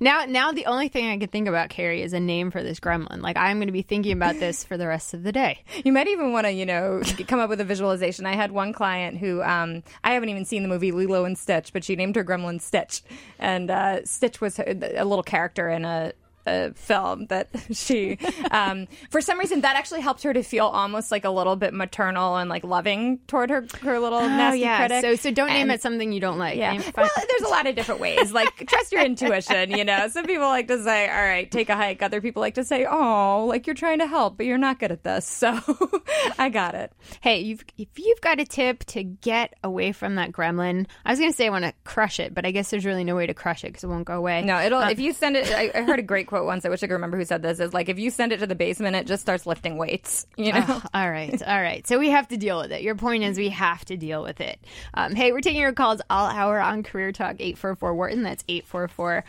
Now, now the only thing I can think about, Carrie, is a name for this gremlin. Like I'm going to be thinking about this for the rest of the day. You might even want to, you know, come up with a visualization. I had one client who, um, I haven't even seen the movie Lilo and Stitch, but she named her gremlin Stitch. And uh, Stitch was a little character in a, a film that she, um, for some reason, that actually helped her to feel almost like a little bit maternal and like loving toward her, her little nasty oh yeah. critic. So so don't name it something you don't like. Yeah. Well, there's a lot of different ways. Like, trust your intuition, you know? Some people like to say, all right, take a hike. Other people like to say, oh, like you're trying to help, but you're not good at this. So I got it. Hey, you've, if you've got a tip to get away from that gremlin, I was going to say I want to crush it, but I guess there's really no way to crush it because it won't go away. No, it'll, Um, if you send it, I, I heard a great quote once. I wish I could remember who said this. Is like, if you send it to the basement, it just starts lifting weights, you know? Oh, all right, all right. So we have to deal with it. Your point is we have to deal with it. Um, hey, we're taking your calls all hour on Career Talk 844 Wharton. That's 844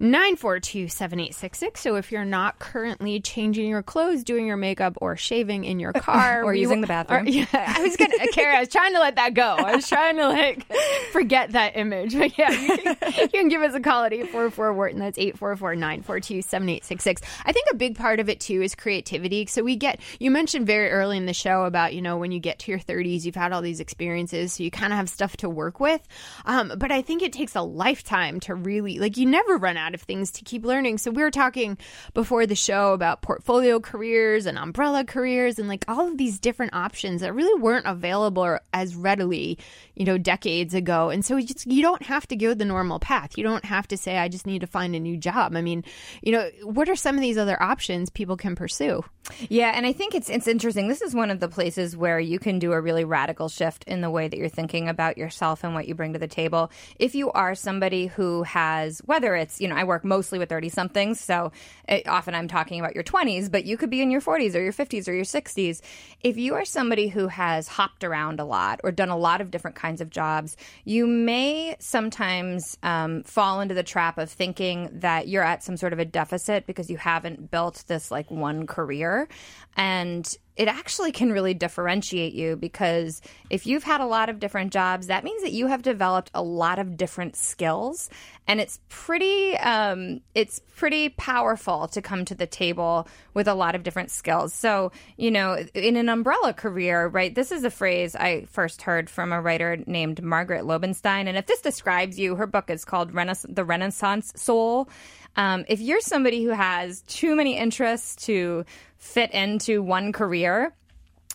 942 7866. So if you're not currently changing your clothes, doing your makeup, or shaving in your car, Or using will- the bathroom. or- yeah, I was going to, Carrie, I was trying to let that go. I was trying to like forget that image. But yeah, you can, you can give us a call at 844 Wharton. That's 844 942 7866. I think a big part of it too is creativity. So we get, you mentioned very early in the show about, you know, when you get to your 30s, you've had all these experiences, so you kind of have stuff to work with. Um, but I think it takes a lifetime to really, like, you never run out of things to keep learning. So we were talking before the show about portfolio careers and umbrella careers and like all of these different options that really weren't available as readily, you know, decades ago. And so you just, you don't have to go the normal path. You don't have to say, I just need to find a new job. I mean, you know, what are some of these other options people can pursue? Yeah, and I think it's it's interesting. This is one of the places where you can do a really radical shift in the way that you're thinking about yourself and what you bring to the table. If you are somebody who has whether it's, you know, I work mostly with 30 somethings, so uh, often I'm talking about your 20s, but you could be in your 40s or your 50s or your 60s. If you are somebody who has hopped around a lot or done a lot of different kinds of jobs, you may sometimes um, fall into the trap of thinking that you're at some sort of a deficit because you haven't built this like one career. And it actually can really differentiate you because if you've had a lot of different jobs, that means that you have developed a lot of different skills, and it's pretty um, it's pretty powerful to come to the table with a lot of different skills. So you know, in an umbrella career, right? This is a phrase I first heard from a writer named Margaret Lobenstine, and if this describes you, her book is called "The Renaissance Soul." Um, if you're somebody who has too many interests to fit into one career,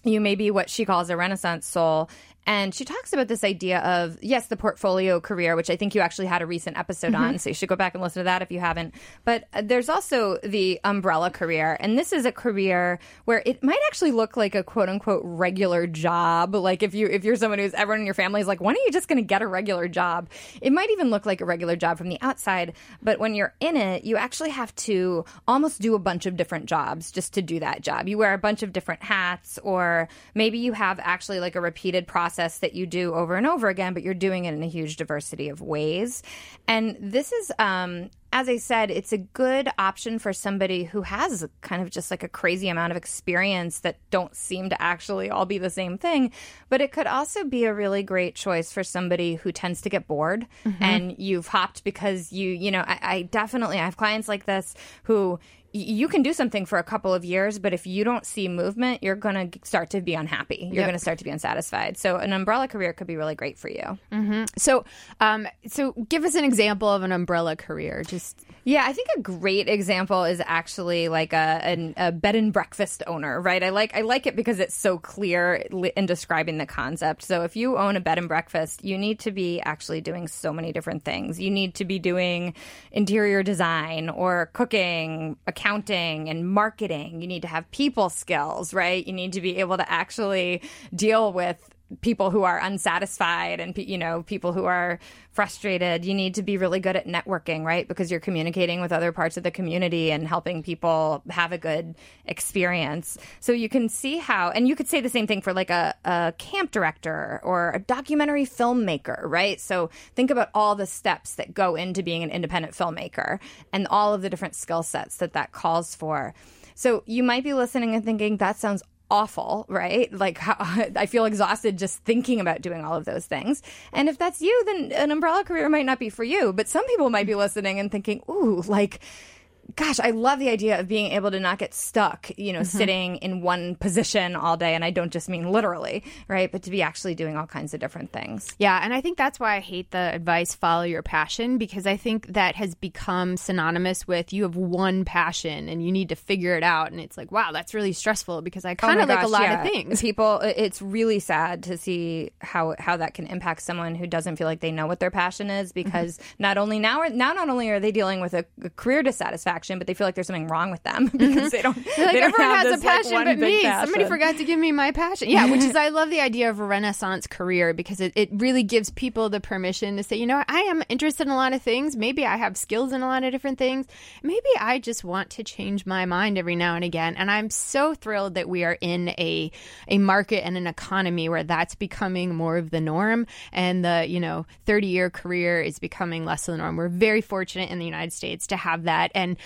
you may be what she calls a renaissance soul And she talks about this idea of, yes, the portfolio career, which I think you actually had a recent episode on. So you should go back and listen to that if you haven't. But uh, there's also the umbrella career. And this is a career where it might actually look like a quote unquote regular job. Like if you if you're someone who's everyone in your family is like, when are you just going to get a regular job? It might even look like a regular job from the outside, but when you're in it, you actually have to almost do a bunch of different jobs just to do that job. You wear a bunch of different hats, or maybe you have actually like a repeated process that you do over and over again, but you're doing it in a huge diversity of ways. And this is um, as I said, it's a good option for somebody who has kind of just like a crazy amount of experience that don't seem to actually all be the same thing. But it could also be a really great choice for somebody who tends to get bored and you've hopped because you, you know, I, I definitely I have clients like this who you can do something for a couple of years, but if you don't see movement, you're going to start to be unhappy. You're Yep. going to start to be unsatisfied. So an umbrella career could be really great for you. So, um, so give us an example of an umbrella career. Just Yeah, I think a great example is actually like a, an, a bed and breakfast owner, right? I like I like it because it's so clear in describing the concept. So if you own a bed and breakfast, you need to be actually doing so many different things. You need to be doing interior design or cooking, accounting, and marketing. You need to have people skills, right? You need to be able to actually deal with people who are unsatisfied and you know people who are frustrated you need to be really good at networking right? Because you're communicating with other parts of the community and helping people have a good experience. So you can see how and you could say the same thing for like a, a camp director or a documentary filmmaker right? So think about all the steps that go into being an independent filmmaker and all of the different skill sets that that calls for. So you might be listening and thinking that sounds awful, right? Like how, I feel exhausted just thinking about doing all of those things. And if that's you, then an umbrella career might not be for you. But some people might be listening and thinking, "Ooh, like gosh, I love the idea of being able to not get stuck, you know, sitting in one position all day and I don't just mean literally, right? But to be actually doing all kinds of different things. Yeah, and I think that's why I hate the advice follow your passion because I think that has become synonymous with you have one passion and you need to figure it out and it's like, wow, that's really stressful because I kind Oh of my like a lot yeah. of things. People, it's really sad to see how how that can impact someone who doesn't feel like they know what their passion is Mm-hmm. because not only now now not only are they dealing with a, a career dissatisfaction, but they feel like there's something wrong with them because they don't. Mm-hmm. Like they don't everyone have has a this, like, passion one but me. Somebody forgot to give me my passion. Yeah, which is I love the idea of a renaissance career because it, it really gives people the permission to say, you know, what, I am interested in a lot of things. Maybe I have skills in a lot of different things. Maybe I just want to change my mind every now and again. And I'm so thrilled that we are in a a market and an economy where that's becoming more of the norm and the, you know, 30 year career is becoming less of the norm. We're very fortunate in the United States to have that. And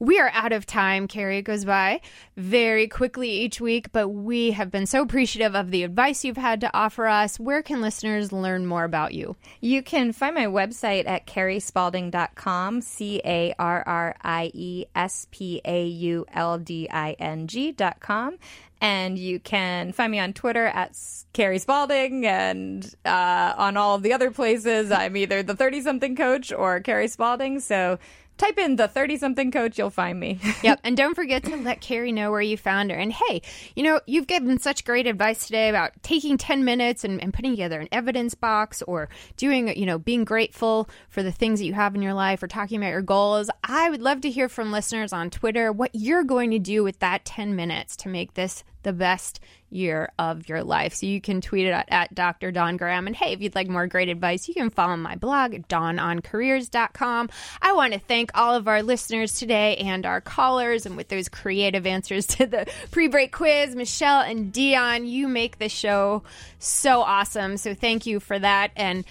we are out of time. Carrie goes by very quickly each week, but we have been so appreciative of the advice you've had to offer us. Where can listeners learn more about you? You can find my website at carriespaulding.com, C A R R I E S P A U L D I N G.com. And you can find me on Twitter at Carrie Spaulding and uh, on all of the other places. I'm either the 30 something coach or Carrie Spaulding. So type in the 30 something coach, you'll find me. Yep. And don't forget to let Carrie know where you found her. And hey, you know, you've given such great advice today about taking 10 minutes and, and putting together an evidence box or doing, you know, being grateful for the things that you have in your life or talking about your goals. I would love to hear from listeners on Twitter what you're going to do with that 10 minutes to make this the best year of your life. So you can tweet it at, at Dr. Dawn Graham. And hey, if you'd like more great advice, you can follow my blog dawnoncareers.com. I want to thank all of our listeners today and our callers and with those creative answers to the pre-break quiz, Michelle and Dion, you make the show so awesome. So thank you for that. And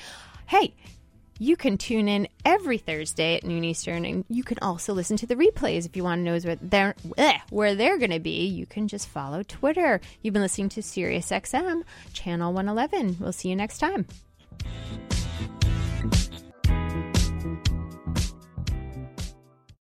hey, you can tune in every Thursday at noon Eastern, and you can also listen to the replays if you want to know where they're, eh, where they're going to be. You can just follow Twitter. You've been listening to SiriusXM, Channel 111. We'll see you next time.